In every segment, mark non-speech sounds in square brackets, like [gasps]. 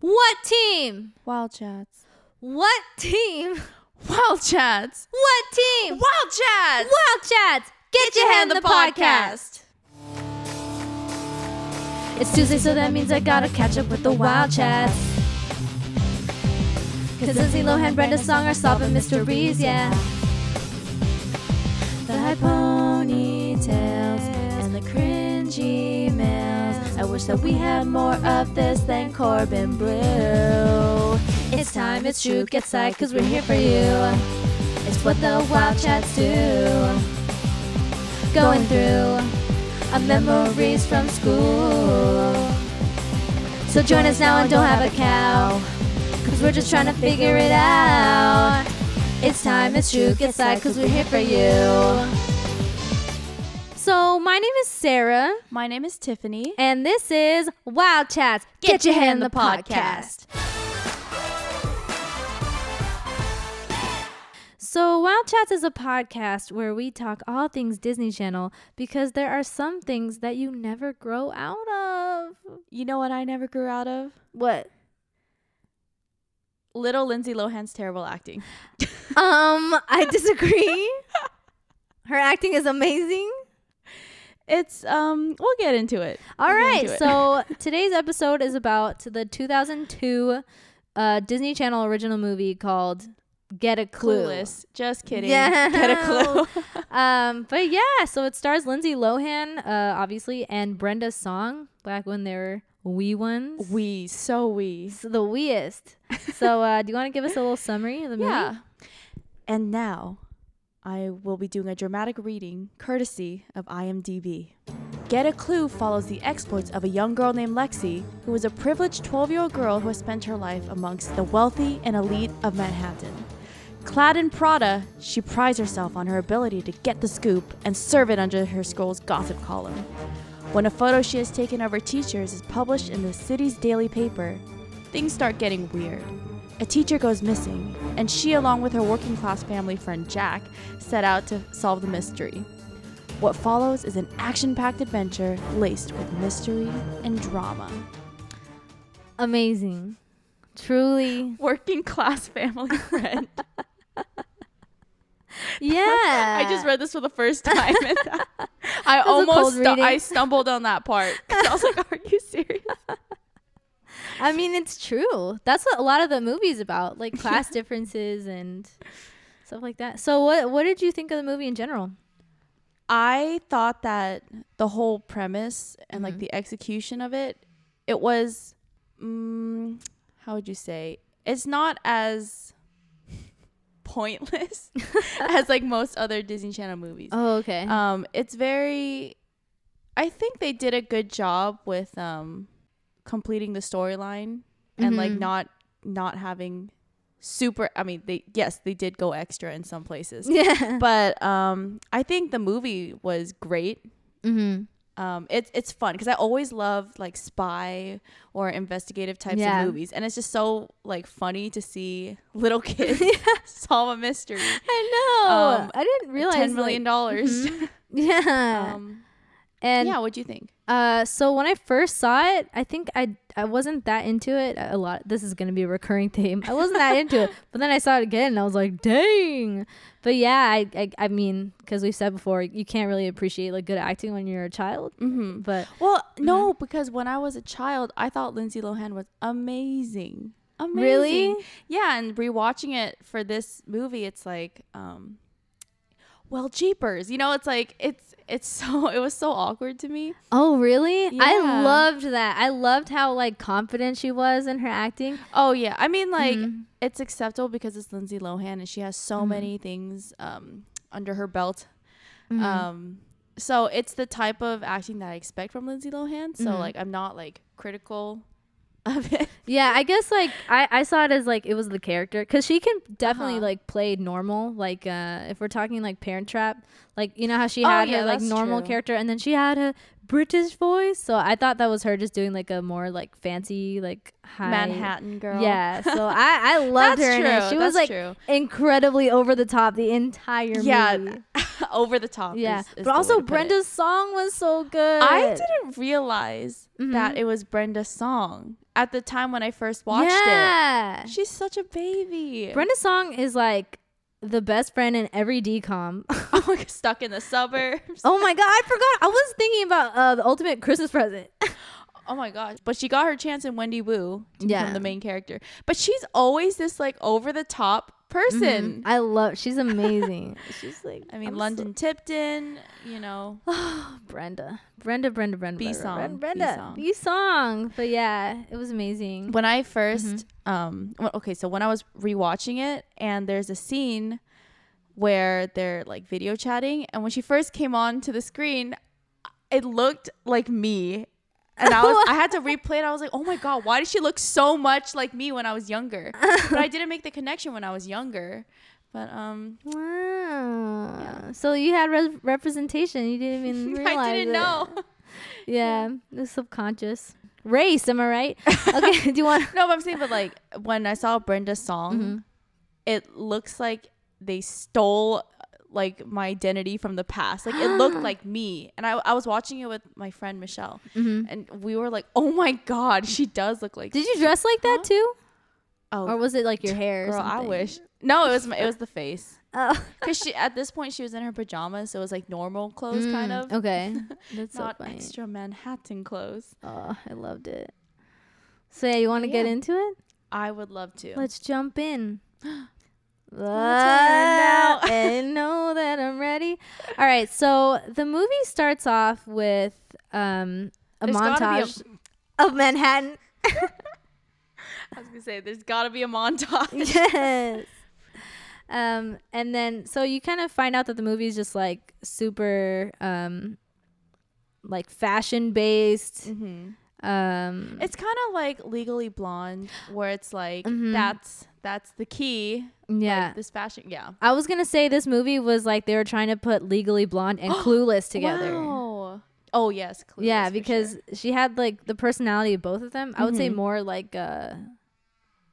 What team? Wild chats. What team? [laughs] Wild chats. What team? Wild chats. Wild Chats. Get, your hand the podcast. It's Tuesday, so that means I gotta catch up with the Wild Chats. Cause Lindsay Lohan, Brenda Song are solving mysteries, yeah. The high ponytails and the cringy males. I wish that we had more of this than Corbin Bleu. It's time, it's true, get psyched, cause we're here for you. It's what the Wild Chats do. Going through our memories from school. So join us now and don't have a cow. Cause we're just trying to figure it out. It's time, it's true, get psyched, cause we're here for you. So, my name is Sarah, My name is Tiffany. and this is Wild Chats. Get, your hand in the podcast. So, Wild Chats is a podcast where we talk all things Disney Channel because there are some things that you never grow out of. You know what I never grew out of? What? Little Lindsay Lohan's terrible acting. Um, I disagree. Her acting is amazing. It's um we'll get into it. All We'll right, into it. so [laughs] today's episode is about the 2002 uh, Disney Channel original movie called Get a Clue. clueless. Just kidding. Yeah. [laughs] Get a clue. [laughs] Um, but yeah, so it stars Lindsay Lohan, uh, obviously, and Brenda Song back when they were wee ones. we so we. So the weeest. so uh, do you want to give us a little summary of the movie? Yeah. And now I will be doing a dramatic reading courtesy of IMDb. Get a Clue follows the exploits of a young girl named Lexi, who is a privileged 12 year old girl who has spent her life amongst the wealthy and elite of Manhattan. Clad in Prada, she prides herself on her ability to get the scoop and serve it under her school's gossip column. When a photo she has taken of her teachers is published in the city's daily paper, things start getting weird. A teacher goes missing, and she, along with her working class family friend Jack, set out to solve the mystery. What follows is an action packed adventure laced with mystery and drama. Amazing. Truly. [laughs] Working class family friend. [laughs] Yeah. [laughs] I just read this for the first time. And I almost stu- I stumbled on that part. I was like, "Are you serious?" I mean, it's true. That's what a lot of the movie's about, like [laughs] class differences and stuff like that. So, what what did you think of the movie in general? I thought that the whole premise and like Mhm. the execution of it, it was, mm, how would you say? It's not as [laughs] pointless [laughs] as like most other Disney Channel movies. Oh, okay. Um, it's very. I think they did a good job with um, completing the storyline and like Mhm. not not having super. I mean, they yes they did go extra in some places, [laughs] yeah. but um, I think the movie was great. mm-hmm. Um, it's it's fun because I always love like spy or investigative types Yeah. of movies, and it's just so like funny to see [laughs] little [laughs] kids solve a mystery. I know. Um, I didn't realize Ten million dollars. Mhm. Yeah. um, and yeah, what do you think? Uh, so when I first saw it, I think I I wasn't that into it a lot. This is gonna be a recurring [laughs] theme. I wasn't that into it, but then I saw it again and I was like, dang. But yeah, I I, I mean, because we said before, you can't really appreciate like good acting when you're a child. Mm-hmm. But Well, no, Mm-hmm. because when I was a child, I thought Lindsay Lohan was amazing. Amazing. Really? Yeah, and rewatching it for this movie, it's like, um, well, jeepers. You know, it's like it's it's [laughs] so it was so awkward to me. oh really? I loved that. I loved how like confident she was in her acting. Oh yeah, I mean like Mhm. it's acceptable because it's Lindsay Lohan and she has so Mhm. many things um under her belt. Mhm. Um, so it's the type of acting that I expect from Lindsay Lohan. So Mhm. like I'm not like critical of it. [laughs] Yeah, I guess like I, I saw it as like it was the character because she can definitely Uh-huh. like play normal. Like uh if we're talking like Parent Trap, like you know how she Oh, had yeah, her like normal true. character and then she had a British voice. So I thought that was her just doing like a more like fancy like high Manhattan girl. Yeah, so I I [laughs] loved her in it. true, She was that's like true. incredibly over the top the entire Yeah, movie. [laughs] over the top. Yeah, is- is but also. Brenda Song was so good. I didn't realize Mhm. that it was Brenda Song. At the time when I first watched yeah. it. She's such a baby. Brenda Song is like the best friend in every DCOM. oh, [laughs] [laughs] stuck in the suburbs. oh my god, I forgot. I was thinking about uh, the ultimate Christmas present. [laughs] Oh my gosh. But she got her chance in Wendy Wu to Yeah. become the main character. But she's always this like over the top person. Mhm. I love. She's amazing. [laughs] she's like. I mean, I'm so- London Tipton, you know. [sighs] Brenda, Brenda, Brenda, Brenda, B-song, Brenda, Brenda. B song. But yeah, it was amazing. When I 1st Mm-hmm. um, well, okay, so when I was rewatching it, and there's a scene where they're like video chatting, and when she first came on to the screen, it looked like me. And I was, [laughs] I had to replay it. I was like, oh my god, why did she look so much like me when I was younger? but I [laughs] didn't make the connection when I was younger. But um, Wow. So you had re- representation. You didn't even [laughs] realize. I didn't it. know. Yeah, the subconscious. Race, am I right? Okay. do you want? no, but I'm saying, but like when I saw Brenda Song, Mhm. it looks like they stole like my identity from the past. Like it looked [gasps] like me, and I I was watching it with my friend Michelle, Mhm. and we were like, oh my god, she does look like. Did you dress like that Huh? too, Oh, or was it like your [laughs] hair? or girl, I wish. No, it was my, it was the face. [laughs] Oh. Cause she at this point she was in her pajamas, so it was like normal clothes kind Mm, of. Okay. [laughs] That's so Not funny. extra Manhattan clothes. Oh, I loved it. So yeah, you want to get into it? I would love to. Let's jump in. [gasps] [gasps] [laughs] and know that I'm ready. All right, so the movie starts off with um, a There's a- montage of Manhattan. [laughs] I was gonna say there's gotta be a montage. [laughs] yes. Um, and then so you kind of find out that the movie is just like super um, like fashion based. mm-hmm. Um, It's kind of like Legally Blonde, where it's like Mhm. that's that's the key. yeah. like, this fashion. Yeah. I was gonna say this movie was like they were trying to put Legally Blonde and [gasps] Clueless together. Wow. Oh yes. Clueless, yeah, because sure. she had like the personality of both of them. I would say Mhm. more like uh,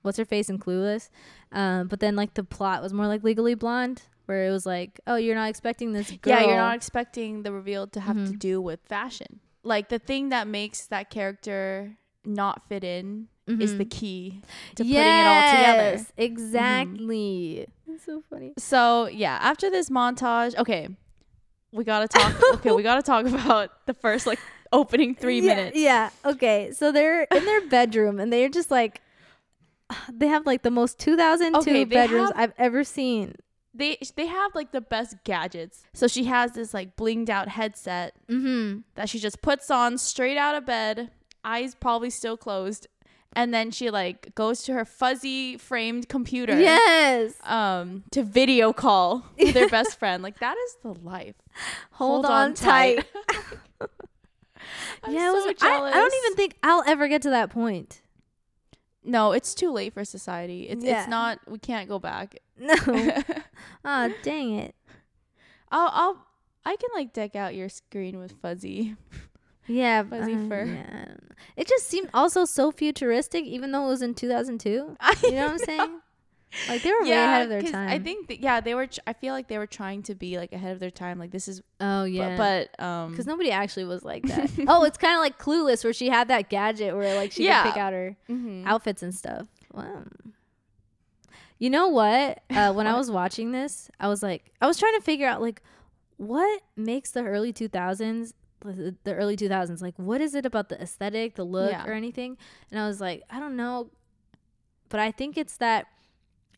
what's her face in Clueless, um, but then like the plot was more like Legally Blonde, where it was like, oh, you're not expecting this girl. yeah, you're not expecting the reveal to have to Mhm. do with fashion. Like the thing that makes that character not fit in is the Mhm. key to putting it all together. Yes, Exactly. That's so funny. So yeah, after this montage, okay, we gotta talk. [laughs] okay, we gotta talk about the first like opening three Yeah, minutes. Yeah. Okay. So they're in their [laughs] bedroom and they're just like, they have like the most 2002 Okay, bedrooms have- I've ever seen. They they have like the best gadgets. So she has this like blinged out headset Mm-hmm. that she just puts on straight out of bed, eyes probably still closed, and then she like goes to her fuzzy framed computer. Yes. Um, to video call with [laughs] their best friend. Like that is the life. Hold, on, tight. [laughs] [laughs] I'm yeah, it was, so I, I don't even think I'll ever get to that point. No, it's too late for society. It's Yeah. it's not. We can't go back. No. I'll oh, dang it. I'll I can like deck out your screen with fuzzy. Yeah, [laughs] Fuzzy uh, fur. yeah. It just seemed also so futuristic, even though it was in 2002. [laughs] You know what I'm saying? Like they were way ahead of their time. I think that, yeah, they were. Tr- I feel like they were trying to be like ahead of their time. Like this is. Oh But, yeah. but um. because nobody actually was like that. [laughs] oh, it's kind of like Clueless, where she had that gadget where like she Yeah. could pick out her mhm. outfits and stuff. Wow. You know what? Uh, when I was watching this, I was like, I was trying to figure out like what makes the early 2000s the the early 2000s like what is it about the aesthetic the look Yeah. or anything and i was like i don't know but i think it's that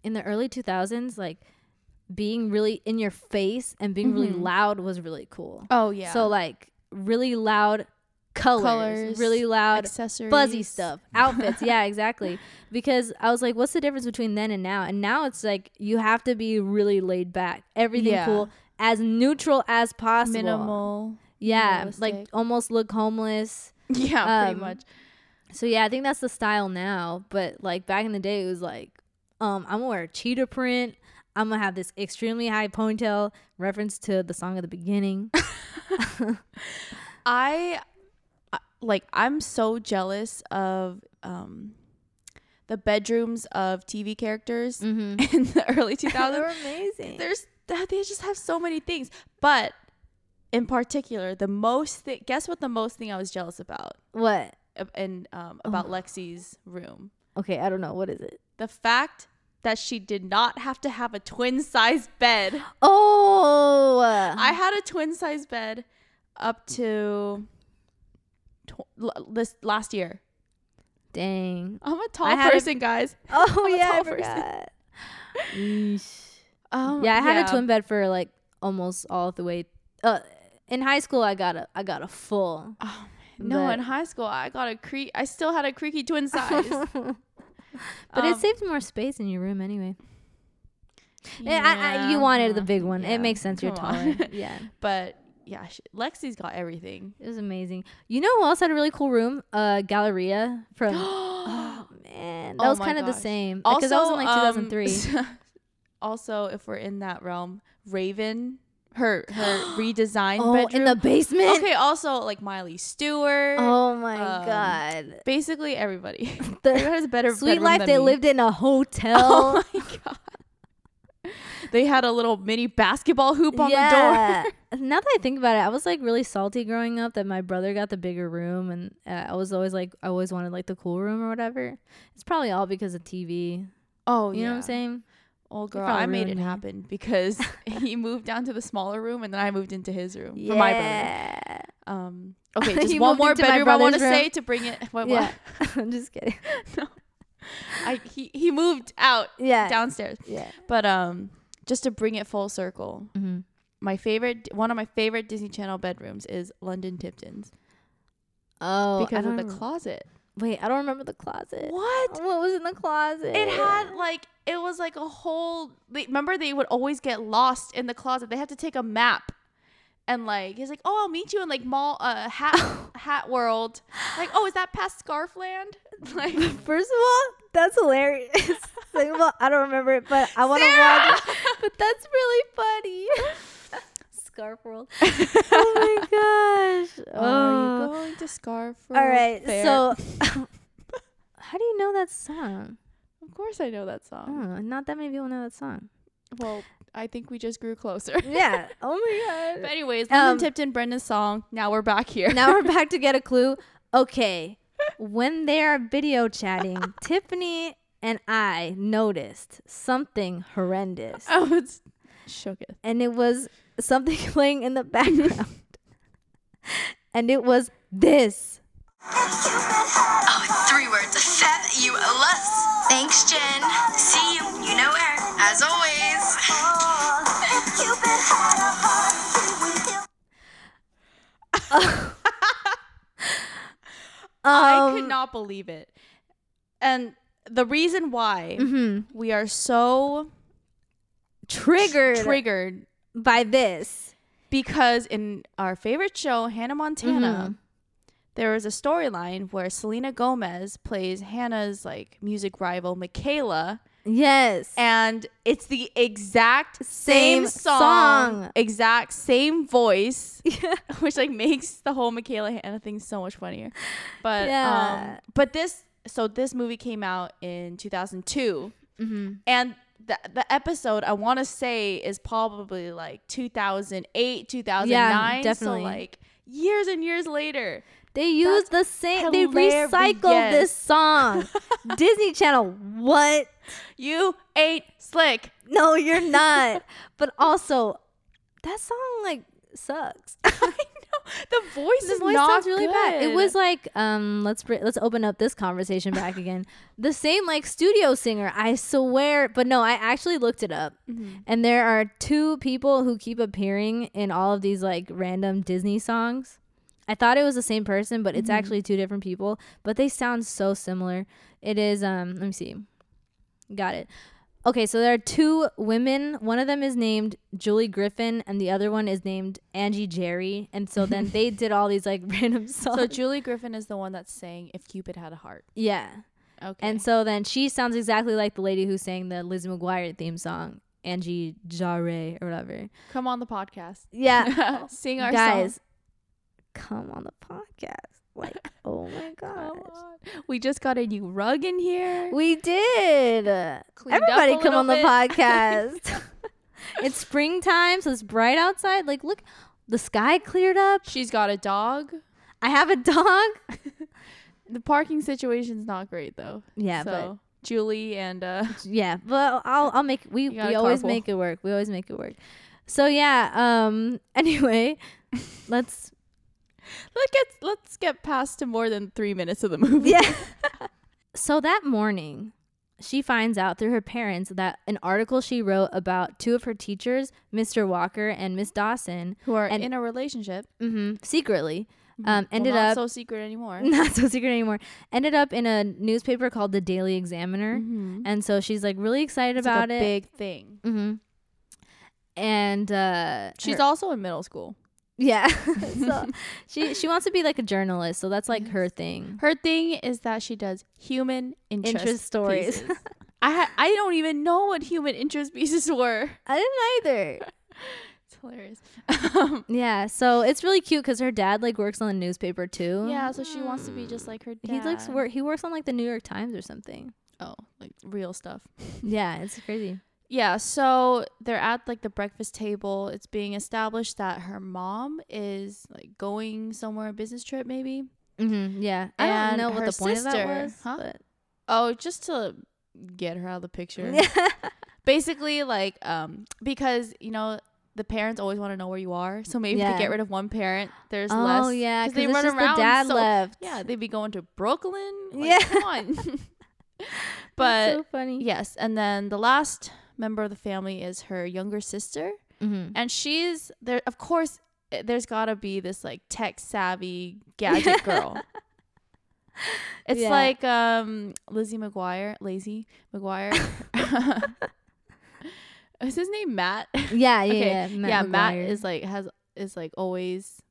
in the early 2000s like being really in your face and being really Mhm. loud was really cool Oh yeah. so like really loud colors, Colors, really loud accessories, fuzzy stuff [laughs] outfits yeah exactly because i was like what's the difference between then and now and now it's like you have to be really laid back everything Yeah. cool as neutral as possible minimal. Yeah like almost look homeless [laughs] Yeah, pretty Um, much. so yeah i think that's the style now but like back in the day it was like um i'm gonna wear a cheetah print i'm gonna have this extremely high ponytail reference to the song at the beginning [laughs] I I- like I'm so jealous of um the bedrooms of TV characters mm-hmm. [laughs] in the early 2000s. They're amazing There's they just have so many things. But in particular, the most thi- guess what the most thing I was jealous about? what And um, about Lexi's room. Okay, I don't know. What is it? The fact that she did not have to have a twin size bed. Oh, I had a twin size bed up to tw- l- this last year. dang. I'm a tall had a- person, guys. [laughs] Oh I'm a yeah, I tall person. forgot. [laughs] Um, yeah, I had a twin bed for like almost all the way. Uh, in high school, I got a I got a full. Oh, No, in high school I got a creak. I still had a creaky twin [laughs] size. but it Um, saved more space in your room anyway. Yeah, I, I, you wanted the big one. yeah, It makes sense. You're taller. yeah, [laughs] but yeah, she, Lexi's got everything. it was amazing. You know who else had a really cool room? Uh, Galleria from. [gasps] oh man, that Oh was kind of the same. Because that was in like um, 2003. [laughs] also, if we're in that realm, Raven, her her redesigned [gasps] oh, bedroom. in the basement. okay, also like Miley Stewart. Oh my um, god. Basically everybody. [laughs] The Everyone has a better sweet life. They me. lived in a hotel. [laughs] Oh my god. They had a little mini basketball hoop on the door. [laughs] now that I think about it, I was like really salty growing up that my brother got the bigger room, and uh, I was always like, I always wanted like the cool room or whatever. It's probably all because of TV. Oh, You know what I'm saying? Old girl, I made it me. happen because [laughs] [laughs] he moved down to the smaller room and then I moved into his room for my brother. Yeah. Um, okay, [laughs] just one more bedroom I want to say to bring it. What, Yeah. I'm just kidding. what? I, he, he moved out Yeah. downstairs. Yeah. But um, just to bring it full circle, hmm my favorite, one of my favorite Disney Channel bedrooms is London Tipton's Oh, because of the rem- closet. Wait, I don't remember the closet. What? What was in the closet? It had like it was like a whole. They, remember, they would always get lost in the closet. They had to take a map, and like he's like, "Oh, I'll meet you in like mall, uh, hat, [laughs] hat world." Like, "Oh, is that past Scarfland?" [laughs] Like, First of all, that's hilarious. [laughs] Second of all, I don't remember it, but I want to watch. But that's really funny. Scarf World. [laughs] oh my gosh. [laughs] oh, are Oh. you going to Scarf? World? All right. Fair? So, [laughs] how do you know that song? of course I know that song. Oh, not that many people know that song. Well, I think we just grew closer. Yeah. Oh my but god. anyways, London Um, Tipton, Brenda Song. Now we're back here. now we're back to get a clue. Okay. When they are video chatting, Tiffany and I noticed something horrendous. oh, it's shooketh. and it was something [laughs] playing in the background. and it was this. Oh, three words. Fabulous. Thanks, Jen. See you. You know where. As always. [laughs] I Um, could not believe it. And the reason why mhm. we are so Triggered triggered by this. because in our favorite show, Hannah Montana, Mhm. there was a storyline where Selena Gomez plays Hannah's like music rival, Mikayla, Yes. and it's the exact same, Same song, song. exact same voice, [laughs] [laughs] which like makes the whole Mikayla Hannah thing so much funnier. But Yeah. um, but this so this movie came out in 2002, hmm and the the episode I want to say is probably like 2008, 2009. definitely. So like years and years later. They used the same. They recycled this song. [laughs] Disney Channel. What? You ain't slick. No, you're not. [laughs] but also, that song like sucks. [laughs] [laughs] The voice the is voice not sounds really bad. It was like um let's br- let's open up this conversation back [laughs] again. The same like studio singer, I swear, but no, I actually looked it up. Mm-hmm. And there are two people who keep appearing in all of these like random Disney songs. I thought it was the same person, but it's Mhm. actually two different people, but they sound so similar. It is um let me see. Got it. Okay, so there are two women. One of them is named Julie Griffin and the other one is named Angie Jaree. And so then [laughs] they did all these like [laughs] random songs. So Julie Griffin is the one that's saying "If Cupid Had a Heart." yeah. Okay. And so then she sounds exactly like the lady who sang the Lizzie McGuire theme song, Angie Jaree or whatever. come on the podcast. Yeah. [laughs] Sing our Guys, song. come on the podcast. Like, oh my [laughs] gosh. We just got a new rug in here. We did. Cleaned Everybody come on the [laughs] podcast. [laughs] it's springtime, so it's bright outside. Like, look, the sky cleared up. She's got a dog. I have a dog. the parking situation's not great though. Yeah, so Julie and uh yeah, but I'll I'll make we we always carpool. make it work. We always make it work. So yeah, um anyway, let's let's get let's get past to more than three minutes of the movie. Yeah. [laughs] so that morning, she finds out through her parents that an article she wrote about two of her teachers, Mr. Walker and Miss Dawson, Who are And- in a relationship. mm-hmm, secretly, um, Well, ended not up so secret anymore. [laughs] not so secret anymore, ended up in a newspaper called the Daily Examiner. Mhm. And so she's like really excited It's like about a it. big thing. Mm-hmm. And uh, She's her- also in middle school. Yeah. [laughs] so she she wants to be like a journalist, so that's like her thing. Her thing is that she does human interest, Interest stories. [laughs] I ha- I don't even know what human interest pieces [laughs] were. I didn't either. It's hilarious. Um, Yeah, so it's really cute because her dad like works on the newspaper too. yeah, so she wants to be just like her dad. he looks work. He works on like the New York Times or something. Oh, like real stuff. Yeah, it's crazy. Yeah, so they're at like the breakfast table. It's being established that her mom is like going somewhere on a business trip, maybe. Mm-hmm. Yeah, I don't know what the point of that was. huh? but- Oh, just to get her out of the picture. [laughs] [laughs] Basically, like, um, because you know the parents always want to know where you are, so maybe Yeah. to get rid of one parent, there's less. oh yeah, because it's just the dad so- left. Yeah, they'd be going to Brooklyn. Like, Yeah. come on. [laughs] But so funny. yes, and then the last member of the family is her younger sister, Mm-hmm. and she's there. Of course, eh, there's got to be this like tech savvy gadget girl. [laughs] It's Yeah. like um Lizzie McGuire, Lazy McGuire. [laughs] is his name Matt? Yeah, yeah, [laughs] Okay, yeah. Matt yeah, Matt is like has is like always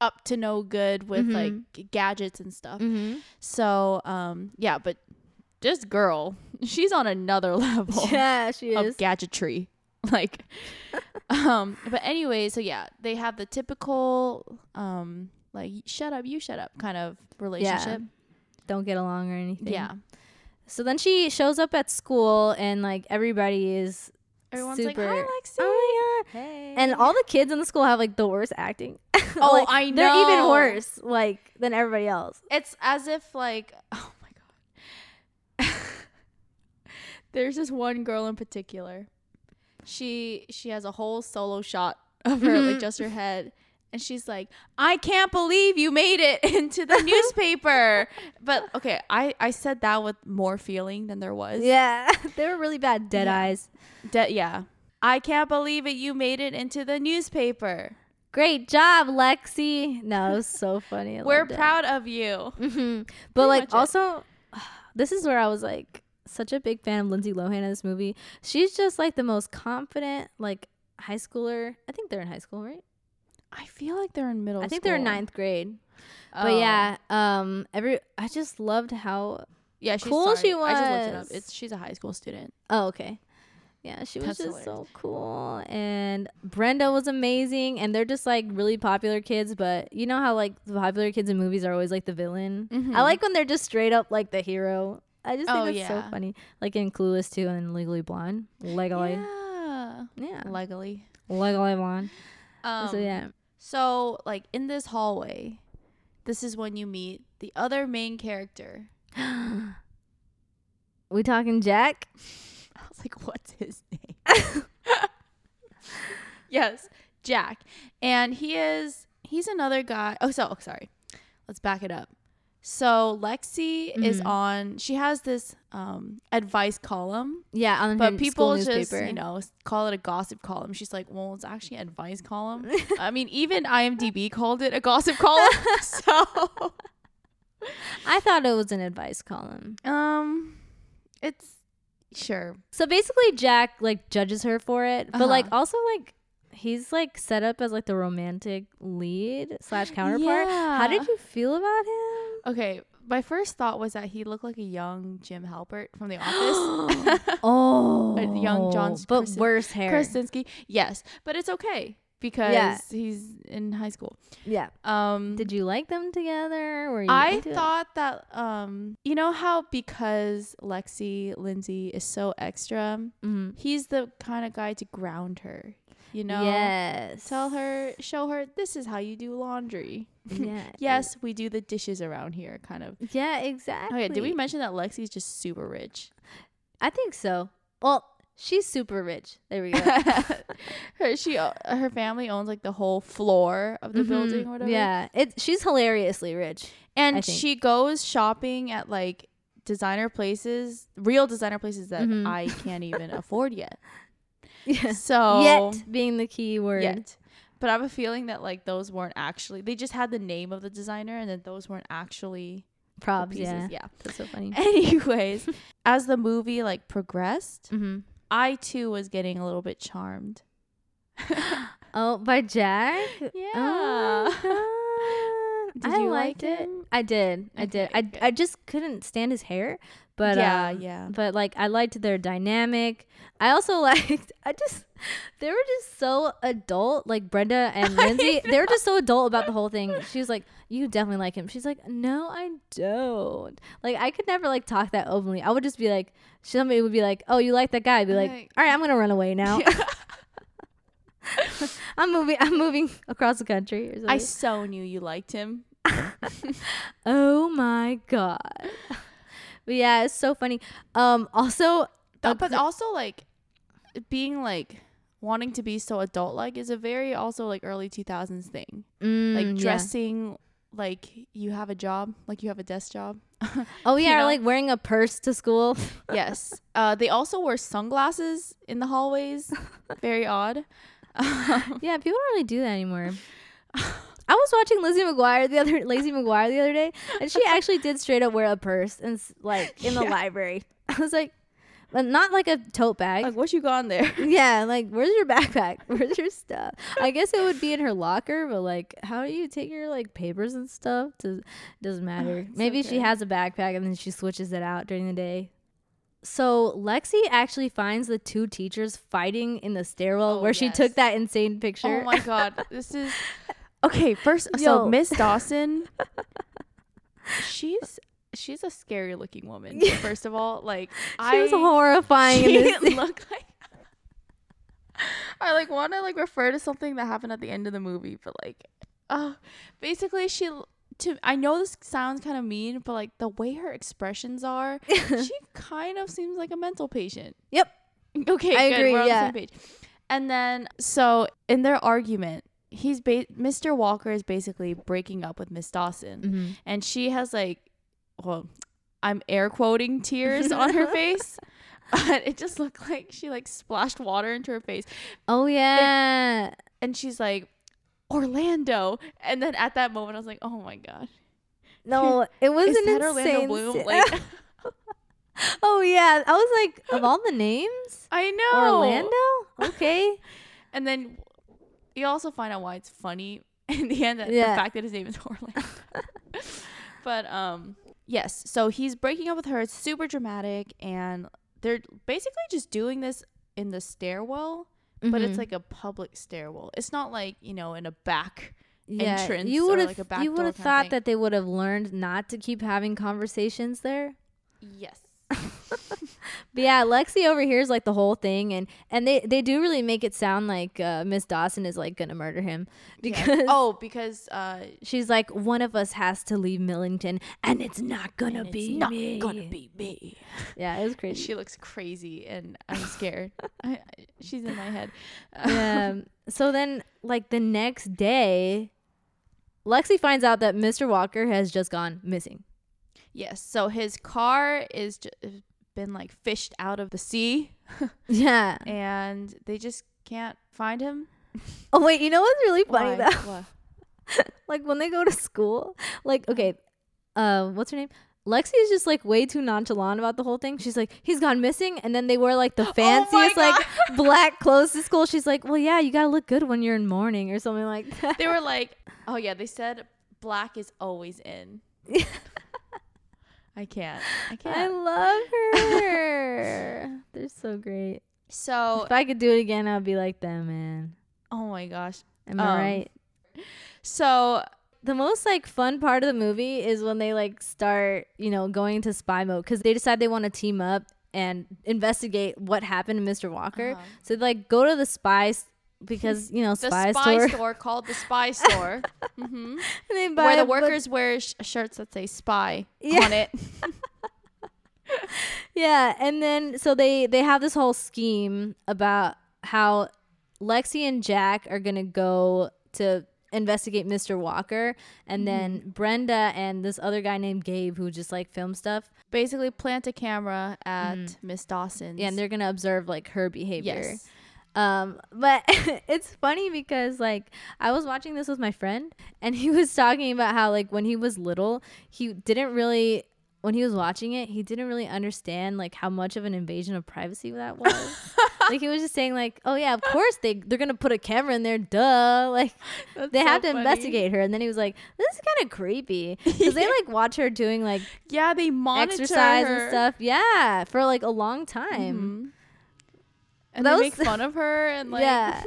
up to no good with Mhm. like gadgets and stuff. Mm-hmm. So um yeah, but this girl, she's on another [laughs] level [laughs] Yeah, she is. of gadgetry. [laughs] Like um but anyway, so yeah, they have the typical um like shut up, you shut up kind of relationship. Yeah. Don't get along or anything. Yeah. So then she shows up at school and like everybody is Everyone's super. like, "Hi, Lexi." Oh my god. Hey. And all the kids in the school have like the worst acting. Oh, Like, I know. They're even worse, like than everybody else. It's as if like oh my god. There's this one girl in particular. She she has a whole solo shot of her like just her head and she's like, "I can't believe you made it [laughs] into the [laughs] newspaper." but okay, I I said that with more feeling than there was. Yeah, [laughs] they were really bad. Dead Yeah. eyes. De- yeah. I can't believe it you made it into the newspaper. Great job, Lexi. No, it was so funny. We're it. proud of you. hmm But Pretty like much it. also, [sighs] this is where I was like such a big fan of Lindsay Lohan in this movie. She's just like the most confident like high schooler. I think they're in high school, right? I feel like they're in middle I think they're in ninth grade. Oh. But yeah, um, every I just loved how. Yeah, she's cool sorry. she I just looked it up. It's she's a high school student. Oh, okay. Yeah, she was That's just so cool, and Brenda was amazing, and they're just like really popular kids. But you know how like the popular kids in movies are always like the villain. Mhm. I like when they're just straight up like the hero. I just think Oh, that's so funny. Like in Clueless too, and Legally Blonde, Legally, Yeah. yeah, Legally. Legally Blonde. Um, so yeah, So like in this hallway, this is when you meet the other main character. [gasps] we talking Jack? [laughs] I was like, what's his name? [laughs] [laughs] yes, Jack. And he is he's another guy. Oh, so oh, sorry. Let's back it up. So Lexi is Mhm. on she has this um advice column Yeah, on but people just newspaper. you know call it a gossip column she's like well it's actually an advice column [laughs] i mean even imdb called it a gossip column [laughs] so I thought it was an advice column. um it's sure So basically, Jack like judges her for it, but like Uh-huh. also like he's like set up as like the romantic lead slash counterpart. Yeah. How did you feel about him? okay my first thought was that he looked like a young jim halpert from the office Oh, [gasps] [laughs] A young John but Krasin- worse hair. krasinski yes but it's okay because Yeah. he's in high school Yeah. um Did you like them together? Were you I into it? thought that um you know how because Lexi Lindsay is so extra, Mhm. he's the kind of guy to ground her. You know? yes. Tell her, show her, this is how you do laundry. [laughs] Yeah. Yes, we do the dishes around here, kind of. Yeah, exactly. Yeah, did we mention that Lexi's just super rich? I think so. Well, she's super rich. There we go. [laughs] [laughs] her she her family owns like the whole floor of the Mhm. building or whatever. Yeah, it. She's hilariously rich. and she goes shopping at like designer places, real designer places that Mhm. I can't even afford yet. Yeah. So Yet being the key word. yet. But I have a feeling that like those weren't actually they just had the name of the designer and then those weren't actually props. Yeah. yeah. [laughs] That's so funny. Anyways, [laughs] as the movie like progressed, mm-hmm. I too was getting a little bit charmed. [laughs] Oh, by Jack. Yeah. Oh. Did I you liked like it. I did. I did. I good. I just couldn't stand his hair. But yeah, um, yeah. But like I liked their dynamic. I also [laughs] liked I just they were just so adult, like Brenda [laughs] and Lindsay. they were just so adult about the whole thing. She was like, You definitely like him. She's like, No, I don't. Like I could never like talk that openly. I would just be like somebody would be like, Oh, you like that guy? I'd be like, Like- All right, I'm gonna run away now. [laughs] [laughs] I'm moving I'm moving across the country. I so knew you liked him. [laughs] oh my god. But yeah, it's so funny. Um also Th- a but also like being like wanting to be so adult like is a very also like early 2000s thing. mm, Like yeah. dressing like you have a job, like you have a desk job. [laughs] Oh yeah, or know? like wearing a purse to school. yes. Uh they also wear sunglasses in the hallways. Very odd. [laughs] Yeah, people don't really do that anymore. I was watching Lizzie McGuire the other Lazy McGuire the other day, and she actually did straight up wear a purse and like in the Yeah. library. [laughs] I was like, but not like a tote bag. like what you got in there? [laughs] yeah, like where's your backpack? Where's your stuff? I guess it would be in her locker, but like, how do you take your like papers and stuff? To doesn't matter. [sighs] Maybe she has a backpack and then she switches it out during the day. So Lexi actually finds the two teachers fighting in the stairwell Oh, where she took that insane picture. Oh my god. This [laughs] is Okay, first Yo. so Miss Dawson [laughs] she's she's a scary looking woman. First of all, like [laughs] she I was horrifying. she in this looked like I like want to like refer to something that happened at the end of the movie, but like uh basically she l- to I know this sounds kind of mean, but like the way her expressions are, [laughs] she kind of seems like a mental patient. Yep. [laughs] Okay, I good. agree, We're yeah. the. And then so in their argument, he's ba- Mr. Walker is basically breaking up with Miss Dawson, Mhm. and she has like, well, I'm air quoting tears on her [laughs] face. But it just looked like she like splashed water into her face, Oh yeah. and she's like, Orlando. And then at that moment, I was like, oh my god, no, [laughs] it was is an that Orlando insane. Bloom? Like, [laughs] [laughs] oh yeah, I was like, of all the names, I know Orlando. Okay. And then you also find out why it's funny in the end. That Yeah. The fact that his name is Orlando. but um, yes. So he's breaking up with her. It's super dramatic, and they're basically just doing this in the stairwell. But it's Mhm. like a public stairwell. It's not like you know in a back. yeah, entrance you would have like a back you would have thought that they would have learned not to keep having conversations there. Yes. [laughs] But yeah, Lexi overhears like the whole thing, and and they they do really make it sound like uh, Miss Dawson is like gonna murder him because oh, because uh, she's like one of us has to leave Millington, and it's not gonna it's be not me. gonna be me. Yeah, it was crazy. she looks crazy, and I'm scared. I, I, she's in my head. um, [laughs] so then, like the next day, Lexi finds out that Mr. Walker has just gone missing. Yes. So his car is been like fished out of the sea, [laughs] Yeah. and they just can't find him. Oh wait, you know what's really funny Why? though? [laughs] Like when they go to school, like okay, uh, what's her name? Lexi is just like way too nonchalant about the whole thing. She's like, he's gone missing, and then they wear like the [laughs] fanciest like black clothes to school. She's like, well, yeah, you gotta look good when you're in mourning or something like that. They were like, oh yeah, they said black is always in. I can't. I I can't. I love [laughs] her. They're so great. so, If I could do it again, I'd be like them, man. oh my gosh. Am I Um, right? So the most like fun part of the movie is when they like start you know going into spy mode because they decide they want to team up and investigate what happened to mr walker Uh-huh. so they like go to the spies because you know The spy, spy store. store. called the spy [laughs] store, hmm buy where the workers wear sh- shirts that say "spy" Yeah. on it. [laughs] Yeah, and then so they they have this whole scheme about how Lexi and Jack are gonna go to investigate Mr. Walker, and then Mm-hmm. Brenda and this other guy named Gabe who just like film stuff. Basically, plant a camera at Miss Dawson's. Mm-hmm. Yeah, and they're gonna observe like her behavior. yes. Um, but [laughs] it's funny because like I was watching this with my friend and he [laughs] was talking about how like when he was little, he didn't really when he was watching it, he didn't really understand like how much of an invasion of privacy that was. [laughs] like he was just saying like, "Oh yeah, of course they they're going to put a camera in there, duh." Like That's they so have to funny. investigate her. And then he was like, "This is kind of creepy." Cuz they like watch her doing like Yeah, they monitor exercise her. and stuff. Yeah, for like a long time. Mhm. And That they make [laughs] fun of her and like Yeah.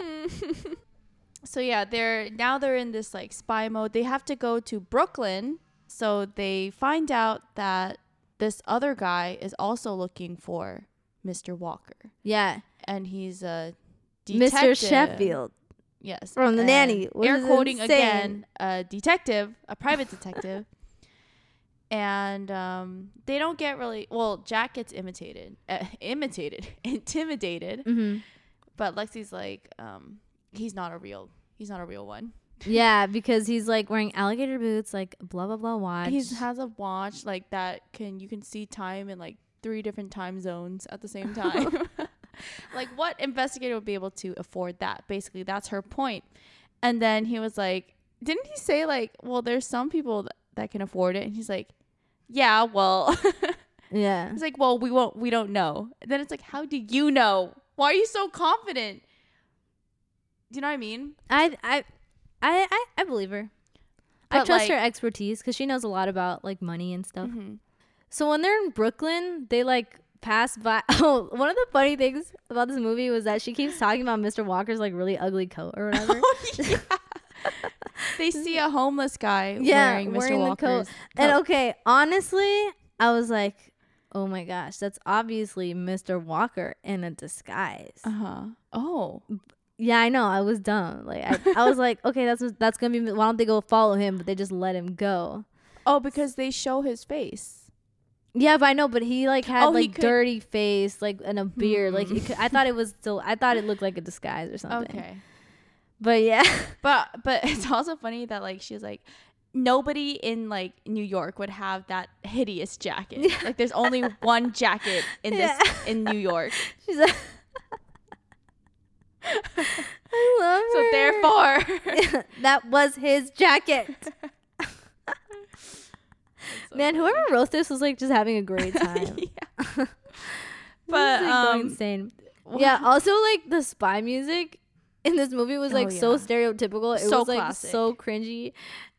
[laughs] so yeah, they're now they're in this like spy mode. They have to go to Brooklyn, so they find out that this other guy is also looking for Mr. Walker, Yeah. and he's a Mr. Sheffield. Yes, From The Nanny, Air quoting insane. again, a detective, a private detective. And um, they don't get really well. Jack gets imitated, uh, [laughs] imitated, [laughs] intimidated. Mhm. But Lexi's like, um, he's not a real, he's not a real one. [laughs] Yeah, because he's like wearing alligator boots, like blah blah blah watch. He has a watch like that can you can see time in like three different time zones at the same time. like what investigator would be able to afford that? Basically, that's her point. And then he was like, didn't he say like, well, there's some people that, that can afford it? And he's like, yeah, well, [laughs] yeah. he's like, well, we won't, we don't know. And then it's like, how do you know? Why are you so confident? Do you know what I mean? I I I I, I believe her. I But, trust her expertise because she knows a lot about like money and stuff. Mhm. So when they're in Brooklyn, they like pass by. [laughs] Oh, one of the funny things about this movie was that she keeps talking about Mr. Walker's like really ugly coat or whatever. [laughs] oh, yeah. [laughs] they see a homeless guy [laughs] Yeah, wearing Mr. wearing Walker's coat. and okay, honestly, I was like, oh my gosh, that's obviously Mr. Walker in a disguise. Uh-huh. Oh. Yeah, I know. I was dumb. Like I, I was [laughs] like, okay, that's that's gonna be. Why don't they go follow him? But they just let him go. Oh, because they show his face. Yeah, but I know. But he like had Oh, like dirty face, like and a beard. Like it could, I thought it was still. I thought it looked like a disguise or something. Okay. But yeah, [laughs] But but it's also funny that like she's like nobody in like New York would have that hideous jacket. [laughs] Like there's only one jacket in this Yeah. in New York. [laughs] she's like. I love So her. therefore that was his jacket. So Man, funny. whoever wrote this was like just having a great time. yeah. But, is, like, going um, insane. Yeah. Also, like the spy music [laughs] in this movie was like Oh, so stereotypical. It So was like classic. so cringy.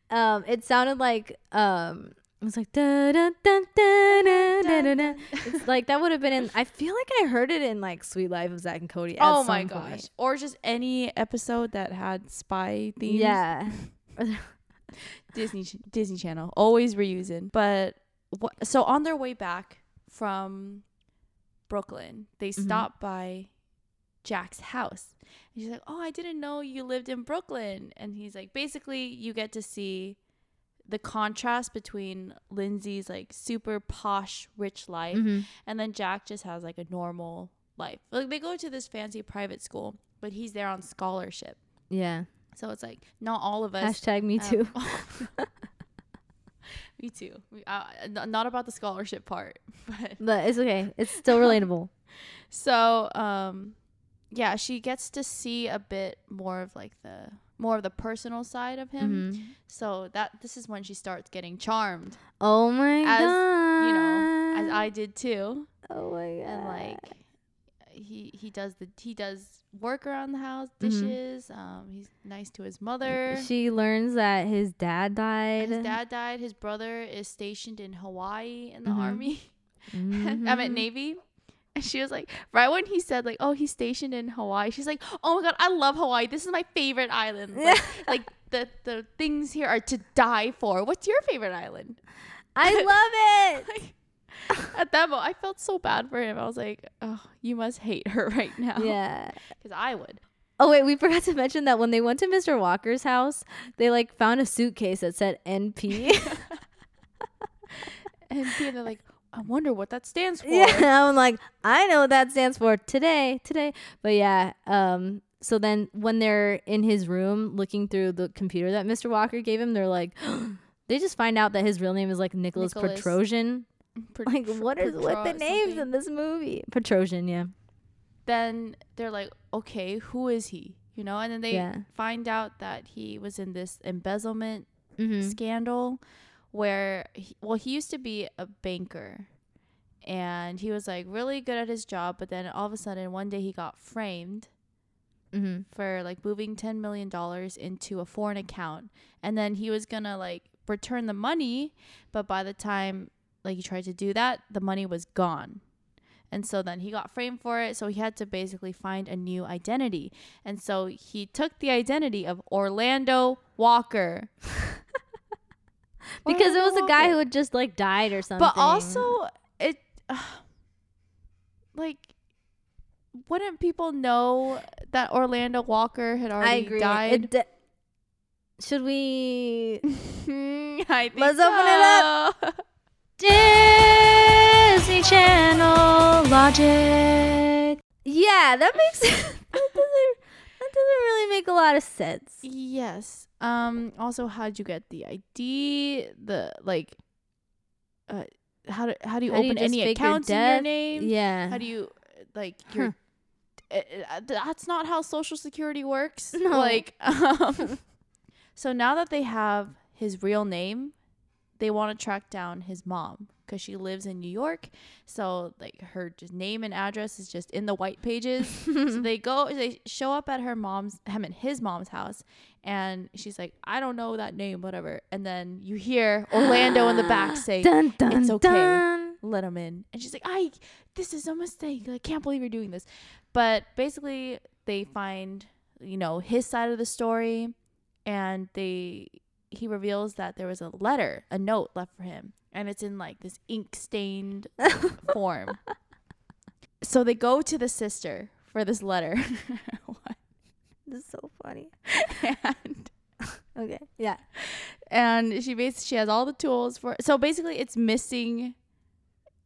Um, it sounded like um, it was like da da da da da da da. It's like that would have been in. I feel like I heard it in like Sweet Life of Zack and Cody. At Oh my gosh. point. Or just any episode that had spy themes. Yeah. [laughs] Disney Disney Channel always reusing. But wha- so on their way back from Brooklyn, they Mhm. stop by Jack's house. And she's like, "Oh, I didn't know you lived in Brooklyn." And he's like, "Basically, you get to see the contrast between Lindsay's like super posh rich life Mhm. and then Jack just has like a normal life. Like they go to this fancy private school, but he's there on scholarship. Yeah. So it's like not all of us Hashtag me have- too. [laughs] me too. We- Uh, n- not about the scholarship part, [laughs] but But it's okay. It's still relatable. [laughs] so um, yeah, she gets to see a bit more of like the more of the personal side of him. Mhm. So that this is when she starts getting charmed, Oh my As, god. you know, as I did too, Oh my god. and like he he does the he does work around the house, Mhm. dishes. Um, he's nice to his mother. She learns that his dad died. His dad died. His brother is stationed in Hawaii in the Mhm. army. I'm at Mhm. Navy. And she was like, right when he said like, oh, he's stationed in Hawaii. She's like, oh my god, I love Hawaii. This is my favorite island. [laughs] Like, like the the things here are to die for. What's your favorite island? I [laughs] love it. Like, at that moment, I felt so bad for him. I was like, oh, you must hate her [laughs] right now. yeah. because I would. Oh wait, we forgot to mention that when they went to Mr. Walker's house, they like found a suitcase that said NP. And people they're like, I wonder what that stands [laughs] for. yeah, [laughs] I'm like, I know what that stands for today, today. But yeah, um, so then when they're in his room looking through the computer that Mr. Walker gave him, they're like, [gasps] they just find out that his real name is like Nicholas, Nicholas Petrosian. Per- [laughs] Like, what is with the names something. in this movie? Petrosian, yeah. Then they're like, okay, who is he? You know, and then they Yeah. find out that he was in this embezzlement Mm-hmm. scandal where he, well he used to be a banker and he was like really good at his job but then all of a sudden one day he got framed Mm-hmm. for like moving 10 million dollars into a foreign account and then he was gonna like return the money but by the time like he tried to do that the money was gone and so then he got framed for it so he had to basically find a new identity and so he took the identity of orlando walker [laughs] Because it was a guy who had just like died or something. But also, it [sighs] like wouldn't people know that Orlando Walker had already I agree. died? Should we [laughs] I think Let's open it up. [laughs] Disney Channel logic. Yeah, that makes [laughs] that doesn't that doesn't really make a lot of sense. yes. Um. Also, how'd you get the ID? The like. Uh. How do how do you How do you open any accounts in your name? Yeah. How do you like your? Uh, uh, that's not how Social Security works. [laughs] No. Like, [laughs] um, so now that they have his real name, they want to track down his mom because she lives in New York. So like her just name and address is just in the white pages. so [laughs] they go, they show up at her mom's, him and his mom's house, and she's like, I don't know that name, whatever. And then you hear Orlando in the [gasps] back say, dun dun "It's okay." dun. let him in. And she's like, I, this is a mistake. I can't believe you're doing this. But basically, they find, you know, his side of the story, and they, he reveals that there was a letter, a note left for him, and it's in like this ink stained [laughs] form. So they go to the sister for this letter. [laughs] This is so funny. and [laughs] Okay. Yeah. and she basically she has all the tools for so basically it's missing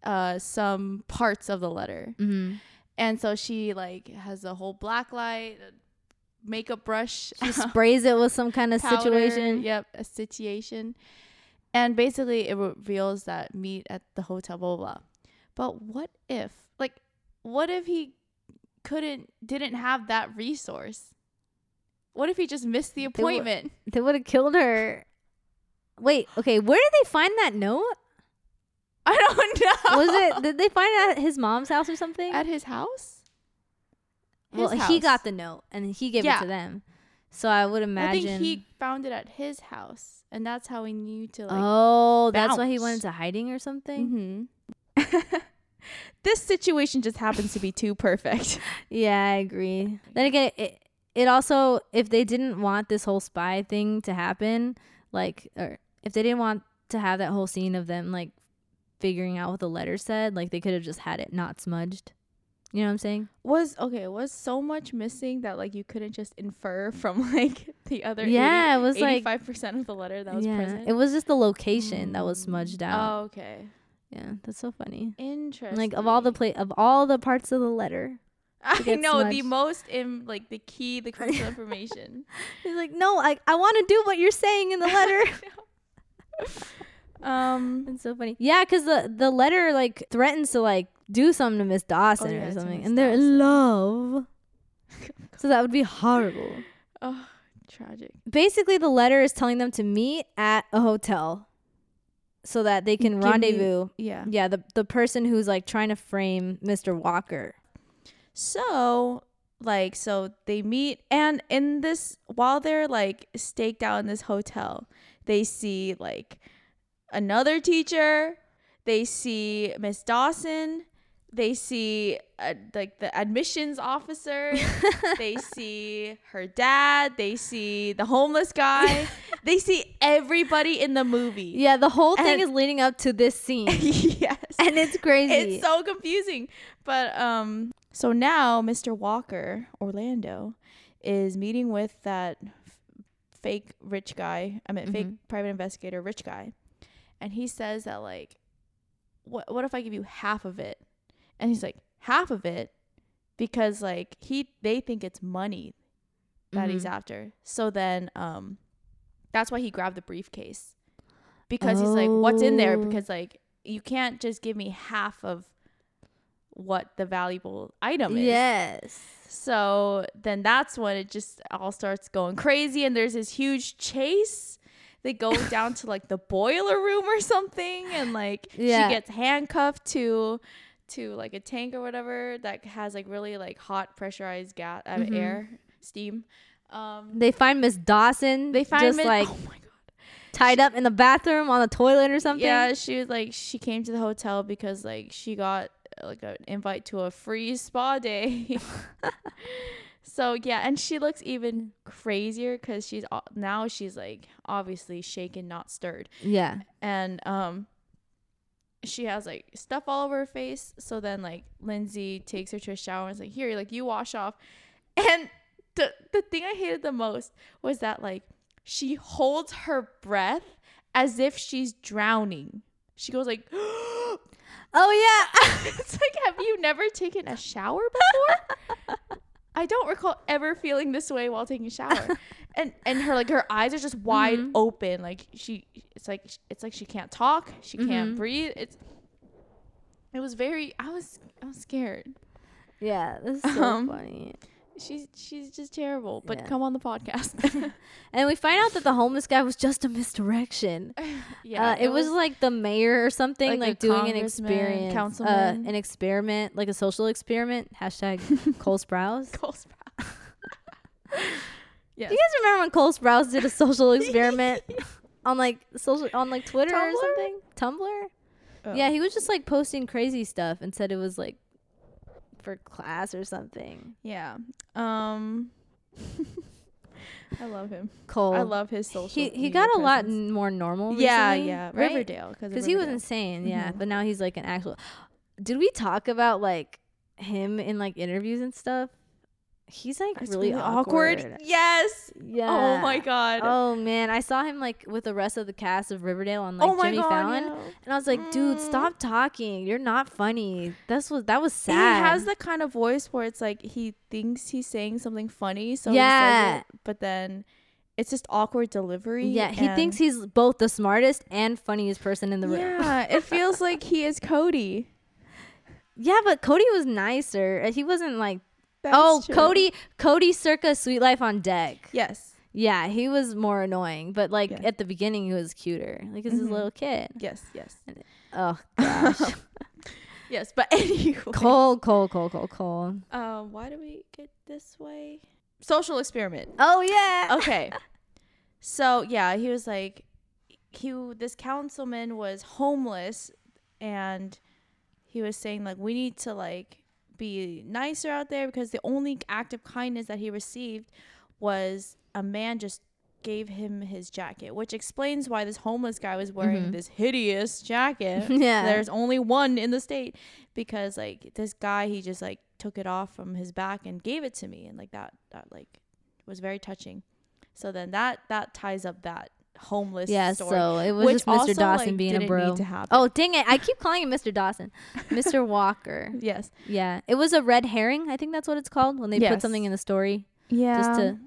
uh some parts of the letter Mm-hmm. And so she like has a whole black light, makeup brush, She [laughs] sprays it with some kind of powder, situation. Yep, a situation. And basically it reveals that meet at the hotel, blah, blah, blah. But what if, like, what if he couldn't, didn't have that resource? What if he just missed the They appointment? They would have killed her. Wait. Okay. Where did they find that note? I don't [laughs] know. Was it? Did they find it at his mom's house or something? at his house? Well, His he got the note and he gave Yeah. it to them. So I would imagine. I think he found it at his house, and that's how he knew to like oh, that's why he went into hiding or something. Mm-hmm. [laughs] this situation just happens to be too perfect. [laughs] Yeah, I agree. Then again, it it also if they didn't want this whole spy thing to happen, like or if they didn't want to have that whole scene of them like figuring out what the letter said, like they could have just had it not smudged. You know what I'm saying? Was okay. Was so much missing that like you couldn't just infer from [laughs] like the other. Yeah, it was like- eighty-five percent of the letter that was yeah, present. it was just the location that was smudged out. Oh, okay. Yeah, that's so funny. Interesting. Like of all the play of all the parts of the letter, [laughs] I know the most in like the key, the [laughs] crucial information. he's like, no, I I want to do what you're saying in the letter. Um. It's so funny. Yeah, because the the letter like threatens to like do something to Miss Dawson oh, yeah, or something, and they're Dawson. in love. [laughs] so that would be horrible. Oh, tragic. Basically, the letter is telling them to meet at a hotel, so that they can Give me- rendezvous. Yeah. Yeah, the the person who's like trying to frame Mr. Walker. So, like, so they meet, and in this, while they're like staked out in this hotel, they see like another teacher, they see Miss Dawson, they see uh, like the admissions officer, [laughs] they see her dad, they see the homeless guy, [laughs] they see everybody in the movie. Yeah, the whole thing And- is leading up to this [laughs] scene, yes. and it's crazy. It's so confusing. But um so now Mr. Walker, Orlando, is meeting with that f- fake rich guy. I mean, Mhm. fake private investigator, rich guy, and he says that like, what what if I give you half of it? And he's like, half of it, because like he they think it's money that he's Mhm. after. So then, um, that's why he grabbed the briefcase because he's like, what's in there? Oh. Because like you can't just give me half of what the valuable item is. Yes. So then that's when it just all starts going crazy, and there's this huge chase. They go down to like the [laughs] boiler room or something, and like Yeah. she gets handcuffed to to like a tank or whatever that has like really like hot pressurized gas uh, Mhm. air steam. Um, They find Miss Dawson. they find just Miss- like oh my god, tied up in the bathroom on the toilet or something. yeah, she was like she came to the hotel because like she got uh, like an invite to a free spa day. [laughs] so yeah, and she looks even crazier because she's o- now she's like obviously shaken, not stirred, Yeah. and um, she has like stuff all over her face. So then like Lindsay takes her to a shower and is like, "Here, like you wash off," [laughs] and the the thing I hated the most was that like she holds her breath as if she's drowning. She goes like. [gasps] Oh yeah. [laughs] it's like, have you never taken a shower before? [laughs] I don't recall ever feeling this way while taking a shower. [laughs] And and her like her eyes are just wide Mhm. open. Like she it's like it's like she can't talk, she can't Mhm. breathe. It's it was very I was I was scared. yeah. This is so Um, funny. She's she's just terrible. But Yeah. come on the podcast. [laughs] And we find out that the homeless guy was just a misdirection. [laughs] yeah, uh, it, was, like the mayor or something, like like, doing an experience, uh, an experiment, like a social experiment. Hashtag [laughs] Cole Sprouse. Cole Sprouse. yes. Do you guys remember when Cole Sprouse did a social experiment on like social on like Twitter or something? Tumblr? Oh. Yeah, he was just like posting crazy stuff and said it was like for class or something. Yeah. Um [laughs] I love him. Cole. I love his social. He he got a lot presence. more normal. Yeah, recently, yeah. right? Riverdale because he was insane. Yeah, Mhm. but now he's like an actual. Did we talk about like him in like interviews and stuff? He's like It's really, awkward. Yes. Yeah. Oh my god. Oh man, I saw him like with the rest of the cast of Riverdale on like oh my Jimmy god. Fallon, yeah. and I was like, dude, Mm. stop talking. You're not funny. That's what that was sad. He has the kind of voice where it's like he thinks he's saying something funny, so he Yeah. says it, but then it's just awkward delivery. yeah, he thinks he's both the smartest and funniest person in the room. Yeah, it feels like he is Cody. [laughs] Yeah, but Cody was nicer. He wasn't like That's oh true. Cody Cody circa Sweet Life on Deck. Yes. Yeah, he was more annoying, but like Yeah. at the beginning he was cuter. Like he's a Mhm. little kid. Yes. Yes. Oh [laughs] gosh. Yes. But [laughs] anyway. Cole, Cole, Cole, Cole, Cole. Um. Why do we get this way? Social experiment. Oh yeah. okay. [laughs] So yeah, he was like, he this councilman was homeless, and he was saying like we need to like be nicer out there because the only act of kindness that he received was a man just gave him his jacket, which explains why this homeless guy was wearing Mhm. this hideous jacket. [laughs] Yeah. There's only one in the state because like this guy he just like took it off from his back and gave it to me and like that that like was very touching. So then that that ties up that homeless Yeah, story. so it was just Mr. Dawson like, being a bro. need to happen. Oh dang it! I keep calling him Mr. Dawson, [laughs] Mr. Walker. yes. Yeah, it was a red herring. I think that's what it's called when they put something in the story Yeah. just to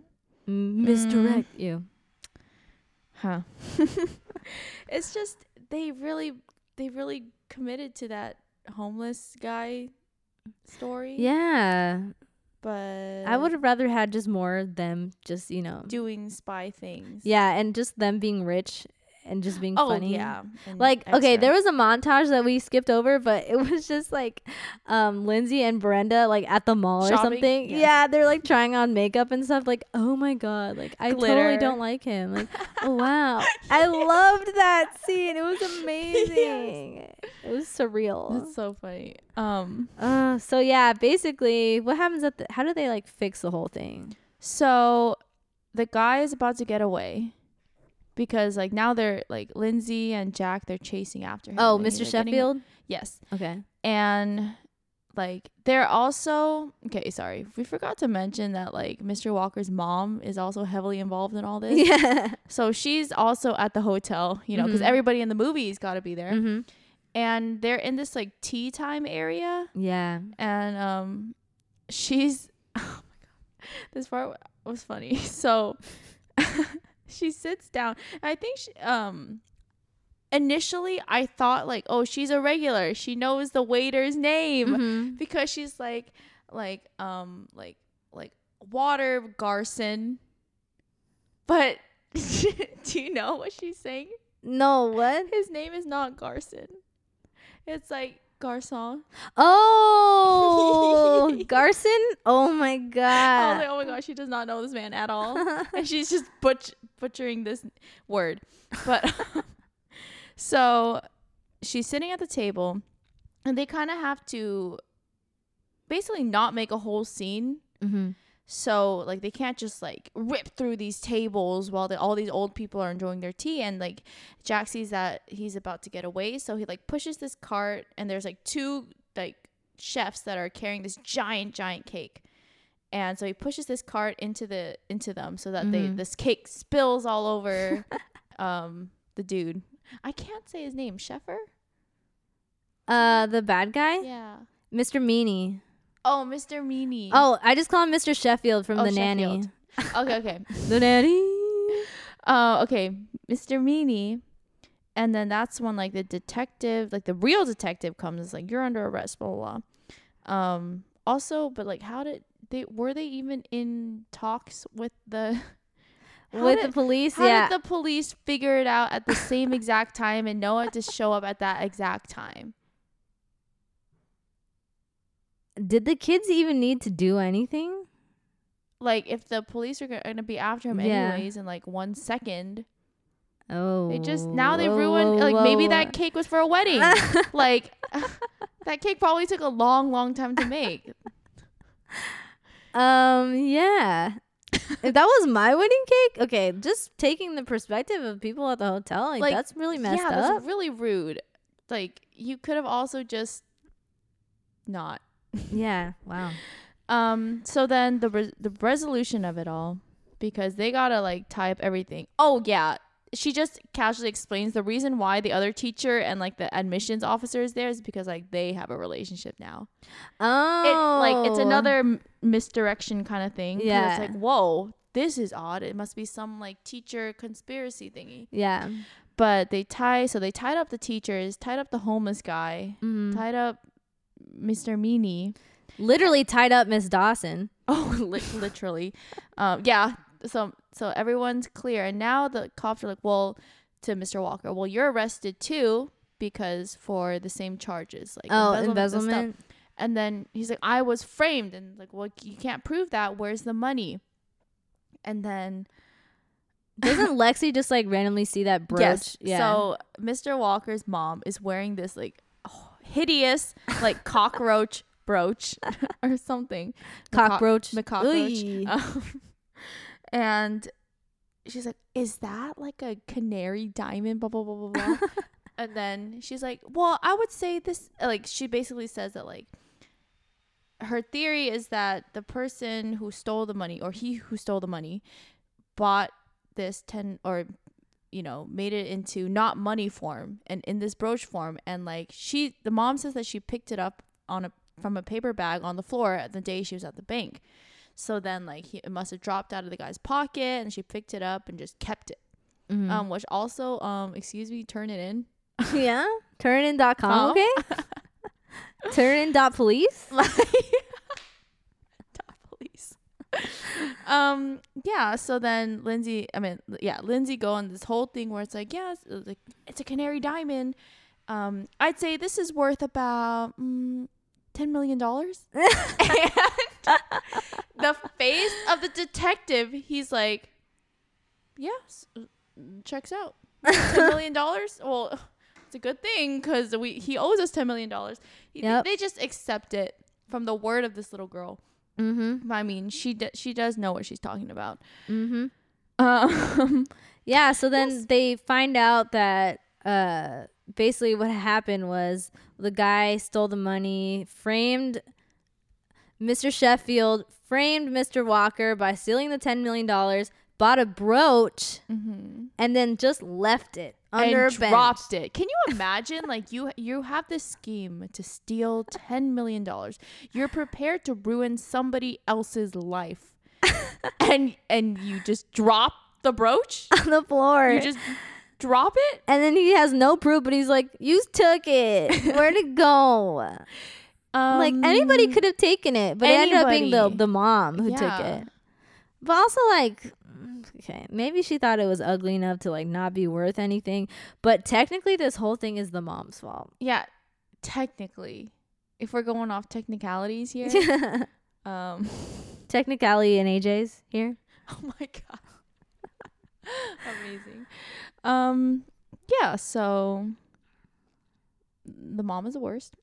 misdirect mm. you. Huh. [laughs] it's just they really they really committed to that homeless guy story. Yeah, But I would have rather had just more of them, just you know. doing spy things. Yeah, and just them being rich and just being Oh funny. yeah. and Like okay, there was a montage that we skipped over, but it [laughs] was just like um Lindsay and Brenda like at the mall or something. Yes. Yeah, they're like trying on makeup and stuff. Like, oh my god, like I totally don't like him. Like, oh [laughs] wow, I loved that scene. It was [laughs] amazing. It was surreal. That's so funny. Um Uh, so yeah, basically, what happens at the? How do they like fix the whole thing? so the guy is about to get away because like now they're like Lindsay and Jack they're chasing after him. Oh, Mr. they're getting- Sheffield. Yes. Okay. And like they're also okay sorry we forgot to mention that like mr walker's mom is also heavily involved in all this Yeah. so she's also at the hotel you know because Mhm. everybody in the movie's got to be there hmm and they're in this like tea time area Yeah. and um she's [laughs] oh my god this part was funny [laughs] so [laughs] she sits down. I think she um initially i thought like oh she's a regular. She knows the waiter's name Mhm. because she's like like um like like water garson. But [laughs] do you know what she's saying? No, what? his name is not garson. It's like garçon Oh, [laughs] Garson. Oh my I was god. like, oh my gosh, she does not know this man at all. [laughs] and she's just butch- butchering this word. But [laughs] so she's sitting at the table, and they kind of have to basically not make a whole scene. hmm So like they can't just like rip through these tables while the, all these old people are enjoying their tea. And like Jack sees that he's about to get away. So he like pushes this cart and there's like two like chefs that are carrying this giant giant cake. And so he pushes this cart into the into them so that they Mhm. this cake spills all over [laughs] um the dude. I can't say his name. Sheffer? Uh, the bad guy, yeah. Mr. Meanie. Oh Mr. Meanie Oh, I just call him Mr. Sheffield from Oh, the nanny. Sheffield. [laughs] okay okay [laughs] The nanny. Uh, okay, Mr. Meanie, and then that's when like the detective, like the real detective, comes. It's like you're under arrest, blah blah. blah. Um, also, but like, how did they? Were they even in talks with the? [laughs] With did- the police, How yeah. did the police figure it out at the same exact time and know it to show up at that exact time? Did the kids even need to do anything? Like, if the police are going to be after him Yeah. anyways in like one second, Oh, they just now they whoa, ruined. whoa, Like, maybe that cake was for a wedding. [laughs] like [laughs] that cake probably took a long long time to make Um, yeah. if that was my wedding cake, okay, just taking the perspective of people at the hotel, like, Like, that's really messed yeah up. that's really rude like you could have also just not yeah, wow. um so then the res- the resolution of it all because they gotta like tie up everything oh yeah she just casually explains the reason why the other teacher and like the admissions officer is there is because like they have a relationship now Oh, it like it's another m- misdirection kind of thing. Yeah. it's like whoa this is odd it must be some like teacher conspiracy thingy Yeah. but they tie so they tied up the teachers tied up the homeless guy Mhm. tied up mr meanie Literally tied up Miss Dawson. oh [laughs] li- literally um yeah so so everyone's clear and now the cops are like well to mr walker well you're arrested too because for the same charges like oh, embezzlement and stuff." embezzlement. And then he's like, I was framed. And like, well, you can't prove that. Where's the money? And then, [laughs] Doesn't Lexi just like randomly see that brooch? yes. Yeah. So Mr. Walker's mom is wearing this like hideous, like cockroach [laughs] brooch [laughs] or something. Cockroach. the cockroach. [laughs] Um, and she's like, Is that like a canary diamond? Blah, blah, blah, blah, blah. and then she's like, Well, I would say this. Like, she basically says that, like, her theory is that the person who stole the money or he who stole the money bought this 10 or you know made it into not money form and in this brooch form and like she the mom says that she picked it up on a from a paper bag on the floor the day she was at the bank so then like he, it must have dropped out of the guy's pocket and she picked it up and just kept it Mhm. um which also um excuse me turn it in yeah. Turnin.com. Com. Okay. [laughs] Turnin.police. Police. [laughs] um. Yeah. So then Lindsay, I mean, yeah, Lindsay go on this whole thing where it's like, yeah, it's, uh, like it's a canary diamond. Um, I'd say this is worth about mm, ten million dollars. [laughs] And the face of the detective, he's like, yes, checks out. Ten [laughs] million dollars. Well, it's a good thing because we he owes us ten million dollars. Yep. They just accept it from the word of this little girl. Mm-hmm. I mean, she d- she does know what she's talking about. Mm-hmm. Um, [laughs] Yeah. So then Yes. they find out that uh basically what happened was the guy stole the money, framed Mr. Sheffield, framed Mr. Walker by stealing the $10 million, bought a brooch, Mm-hmm. and then just left it under and a bench. dropped it. Can you imagine? like you, you have this scheme to steal ten million dollars. You're prepared to ruin somebody else's life, [laughs] and and you just drop the brooch. [laughs] on the floor. You just drop it. and then he has no proof, but he's like, You took it. Where'd it go? [laughs] like anybody Um, could have taken it, but it ended up being the, the mom who took it. But also, like, okay, maybe she thought it was ugly enough to like not be worth anything. But technically, this whole thing is the mom's fault. Yeah, technically, if we're going off technicalities here, [laughs] um, [laughs] Technicality and AJ's here. oh my [laughs] god, amazing. Um, yeah. So the mom is the worst.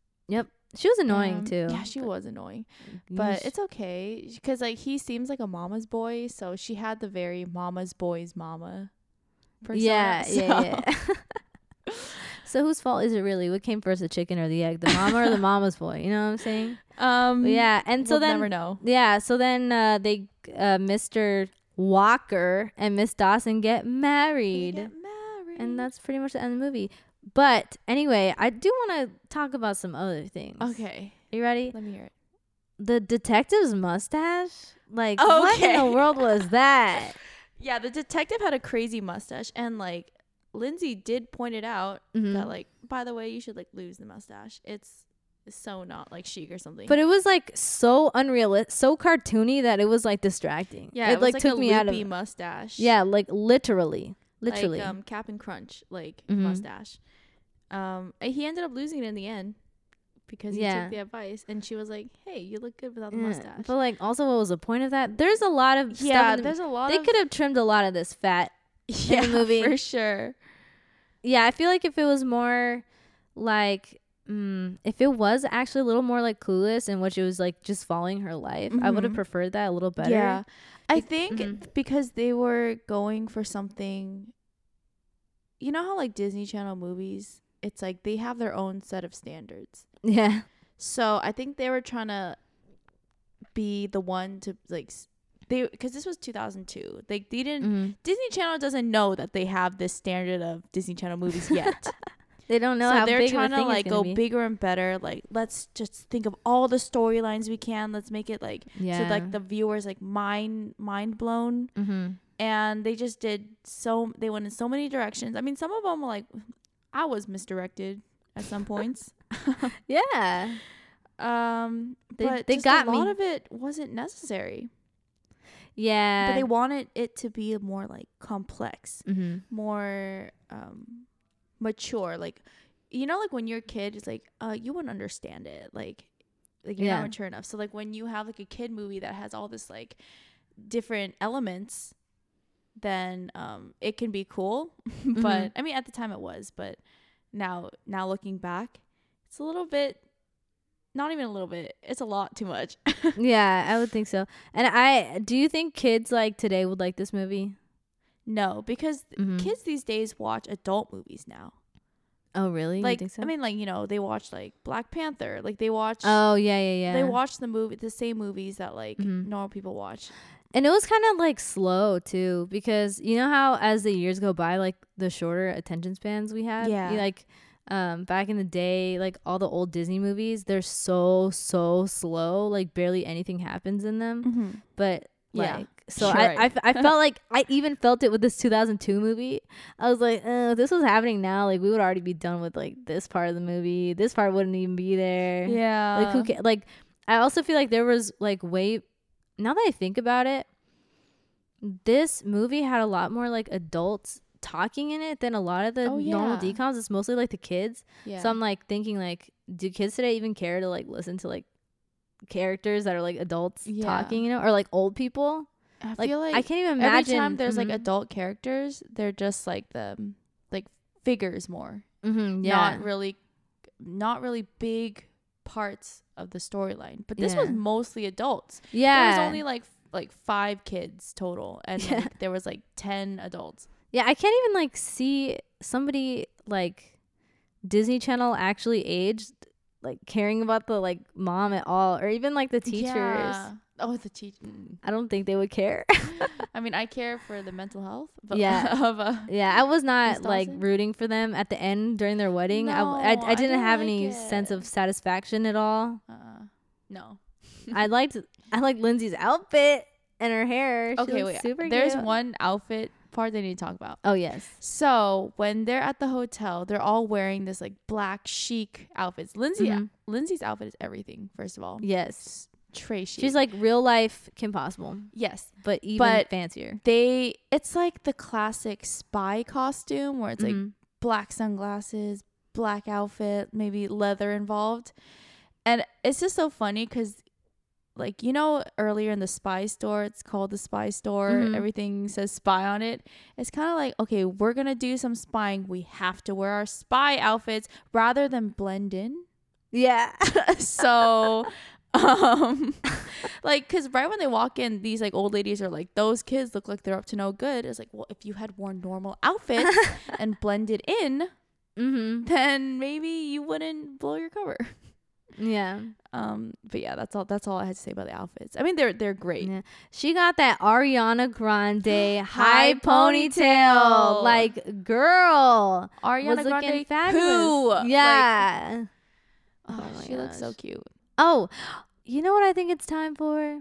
She was annoying Um, too. Yeah, she was annoying, but it's okay because like he seems like a mama's boy, so she had the very mama's boy's mama. Persona, yeah, yeah, so- yeah. [laughs] so whose fault is it really? What came first, the chicken or the egg? The mama or the [laughs] mama's boy? You know what I'm saying? Um, But yeah, and so we'll then never know. Yeah, so then uh, they, uh, Mr. Walker and Miss Dawson get They married, get married. and that's pretty much the end of the movie. But anyway, I do want to talk about some other things. okay. you ready? Let me hear it. The detective's mustache, like what in the world was that? [laughs] Yeah, the detective had a crazy mustache, and like Lindsay did point it out Mhm. that like, by the way, you should like lose the mustache. It's so not like chic or something. But it was like so unrealistic, so cartoony that it was like distracting. yeah, it, it, was like took a me out of mustache. yeah, like literally, literally. like um and Crunch like Mhm. mustache. Um, he ended up losing it in the end because he Yeah. took the advice, and she was like, "Hey, you look good without the Yeah, mustache." But like, also, what was the point of that? There's a lot of yeah, in the- there's a lot. they could have trimmed a lot of this fat [laughs] yeah, movie. for sure. yeah, I feel like if it was more like mm, if it was actually a little more like clueless and which it was like just following her life, I would have Mhm. preferred that a little better. Yeah. I think mhm. because they were going for something you know how like Disney Channel movies, it's like they have their own set of standards. Yeah. So I think they were trying to be the one to like they because this was 2002. Like they didn't Mhm. Disney Channel doesn't know that they have this standard of Disney Channel movies yet. [laughs] They don't know so how they're trying to like go be. bigger and better. Like let's just think of all the storylines we can. Let's make it like Yeah. so like the viewers like mind mind blown mm-hmm. and they just did so they went in so many directions i mean some of them were like i was misdirected at some points [laughs] [laughs] Yeah. um They- but they got a lot me. of it wasn't necessary Yeah. but they wanted it to be more like complex mm-hmm. more um mature like you know like when you're a kid it's like uh you wouldn't understand it like like you're Yeah. not mature enough so like when you have like a kid movie that has all this like different elements then um it can be cool [laughs] but i mean at the time it was but now now looking back it's a little bit not even a little bit it's a lot too much [laughs] yeah, I would think so. And I do you think kids like today would like this movie? No because Mhm. kids these days watch adult movies now Oh, really? Like so? I mean, like you know, they watch like Black Panther. Like they watch. oh yeah, yeah, yeah. They watch the movie, the same movies that like Mhm. normal people watch. And it was kind of like slow too, because you know how as the years go by, like the shorter attention spans we have. Yeah. Like, um, back in the day, like all the old Disney movies, they're so so slow. Like barely anything happens in them. Mm-hmm. But Yeah, like, so you're I, I I felt like I [laughs] even felt it with this 2002 movie. I was like, uh, if this was happening now, like we would already be done with like this part of the movie. This part wouldn't even be there. Yeah. Like who ca- like I also feel like there was like way now that I think about it, this movie had a lot more like adults talking in it than a lot of the Oh, normal yeah. DCOMs. It's mostly like the kids. Yeah. So I'm like thinking like, do kids today even care to like listen to like characters that are like adults Yeah. talking, you know, or like old people? I Like, feel like I can't even imagine. every time there's like Mhm. adult characters, they're just like the like figures more. Mhm, yeah, Not really, not really big parts of the storyline. But this was mostly adults. yeah. There was only like like five kids total, and [laughs] Yeah. like, there was like ten adults. Yeah, I can't even like see somebody like Disney Channel actually aged, like caring about the like mom at all, or even like the teachers. Yeah. Oh, the teacher. I don't think they would care. [laughs] I mean, I care for the mental health. But Yeah. [laughs] of uh, yeah, I was not like rooting for them at the end during their wedding. I, w- I, No, I I didn't didn't have like any sense of satisfaction at all. uh, no. [laughs] I liked I liked Lindsay's outfit and her hair. She Okay, wait. super There's cute. one outfit part they need to talk about. Oh yes. So when they're at the hotel, they're all wearing this like black chic outfits. Lindsay, Mhm. Lindsay's outfit is everything. First of all, Yes. Chic. She's like real life Kim Possible, yes. but even But- fancier. They it's like the classic spy costume where it's like Mhm. black sunglasses, black outfit, maybe leather involved. And it's just so funny because, like, you know, earlier in the spy store, it's called the spy store, Mhm. everything says spy on it. It's kind of like, okay, we're going to do some spying. We have to wear our spy outfits rather than blend in. yeah. [laughs] so. [laughs] [laughs] Um, like, cause right when they walk in, these like old ladies are like, "Those kids look like they're up to no good." It's like, well, if you had worn normal outfits [laughs] and blended in, mhm. then maybe you wouldn't blow your cover. Yeah. Um, but yeah, that's all. That's all I had to say about the outfits. I mean, they're they're great. Yeah. She got that Ariana Grande [gasps] high ponytail. Like, girl. Ariana was looking Grande, fabulous. who? Like, Yeah. oh, Oh my she looks so cute. Oh, you know what I think it's time for?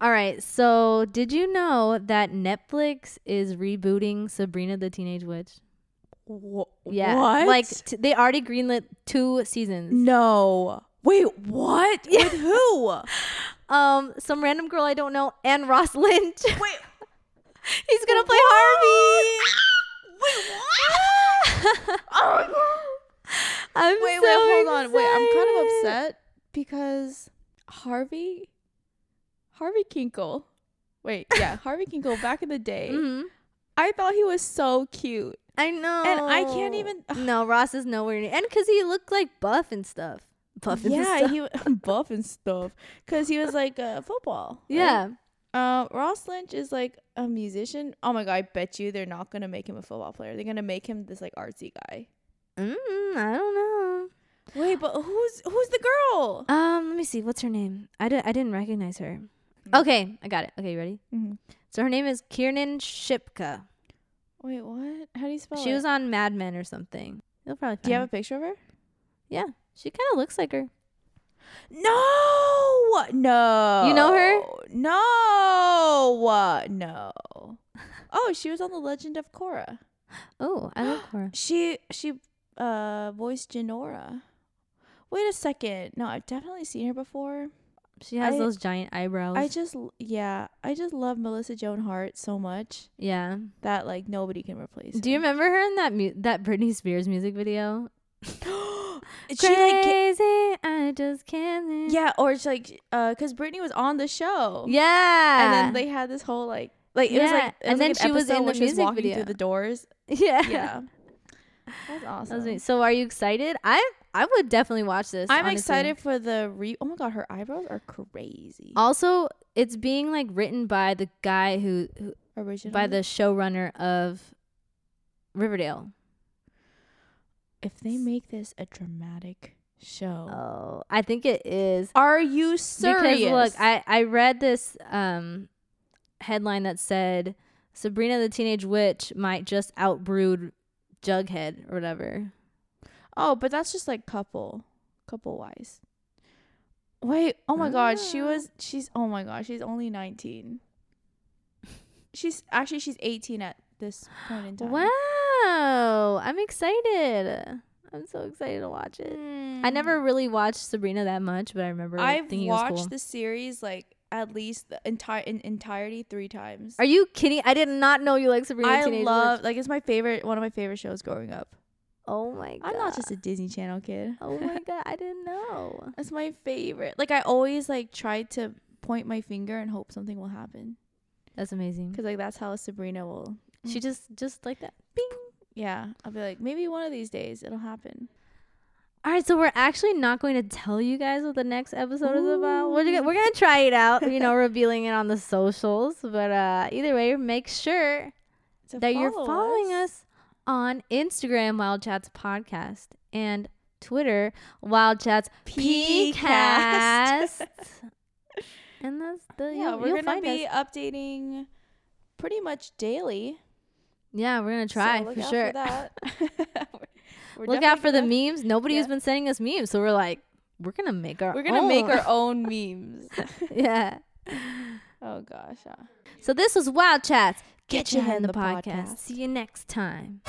All right. So, did you know that Netflix is rebooting Sabrina the Teenage Witch? Wha- Yeah. What? Like t- they already greenlit two seasons. no. Wait, what? With who? [laughs] Um, some random girl I don't know and Ross Lynch. Wait. [laughs] He's gonna play Harvey. Wait, what? [laughs] oh my god. I'm Wait, so wait, hold on. Wait, I'm kind of upset because Harvey, Harvey Kinkle. Wait, yeah, [laughs] Harvey Kinkle. Back in the day, Mhm. I thought he was so cute. I know. And I can't even- No, Ross is nowhere near. And because he looked like buff and stuff. Buff and stuff. yeah, stuff. he [laughs] buff and stuff because he was like uh, football. right? yeah. Uh, Ross Lynch is like a musician. Oh my god, I bet you they're not gonna make him a football player. They're gonna make him this like artsy guy. Mm, I don't know. Wait, but who's who's the girl? Um, let me see. What's her name? I, di- I didn't recognize her. Mm. Okay, I got it. Okay, you ready? Mhm. So her name is Kiernan Shipka. Wait, what? How do you spell She it? She was on Mad Men or something. You'll probably Do you have find a picture of her? her. Yeah, she kind of looks like her. No, no. You know her? No, no. [laughs] Oh, she was on The Legend of Korra. Oh, I like her. [gasps] She she uh voiced Jinora. Wait a second. No, I've definitely seen her before. She has I- those giant eyebrows. I just yeah, I just love Melissa Joan Hart so much yeah. that like nobody can replace. Do you remember her in that mu- that Britney Spears music video? [gasps] she like Crazy, I just can't. yeah, or it's like uh, cause Britney was on the show. Yeah. and then they had this whole like like it was like it and was, like, then an she was episode in the music walking video. through the doors. [laughs] yeah. Yeah, [laughs] that's awesome. me. So are you excited? I I would definitely watch this. I'm honestly. excited for the re. Oh my god, her eyebrows are crazy. Also, it's being like written by the guy who, who Original by the showrunner of Riverdale. If they make this a dramatic show, Oh, I think it is. are you serious? Because look, I I read this um headline that said Sabrina the Teenage Witch might just outbrood Jughead or whatever. oh, but that's just like couple, couple wise. Wait, oh my god, she Ah. was. She's oh my god, she's only 19. [laughs] She's actually she's 18 at this point in time. Wow, I'm excited. I'm so excited to watch it. I never really watched Sabrina that much, but I remember Hmm. I've watched cool. the series like at least the entire in entirety three times. Are you kidding? I did not know you like Sabrina I Teenage love Witch. like it's my favorite one of my favorite shows growing up. Oh my god. I'm not just a Disney Channel kid. Oh my [laughs] god, I didn't know. That's my favorite. Like I always like try to point my finger and hope something will happen That's amazing. because like that's how Sabrina will. She just just like that. Bing. Yeah, I'll be like maybe one of these days it'll happen. All right, so we're actually not going to tell you guys what the next episode is about. We're gonna, we're gonna try it out, you know, [laughs] revealing it on the socials. But uh either way, make sure that you're following us on Instagram, Wild Chats Podcast, and Twitter, Wild Chats Pcast. [laughs] And that's the Yeah, you'll, we're gonna be us. updating pretty much daily. Yeah, we're gonna so try look for sure. For that. [laughs] We're Look out for the memes. Nobody has yeah. been sending us memes, so we're like, we're gonna make our. We're gonna make our own memes. [laughs] yeah. Oh gosh. yeah. So this was Wild Chats. Get Get, your head in the the podcast. podcast. See you next time.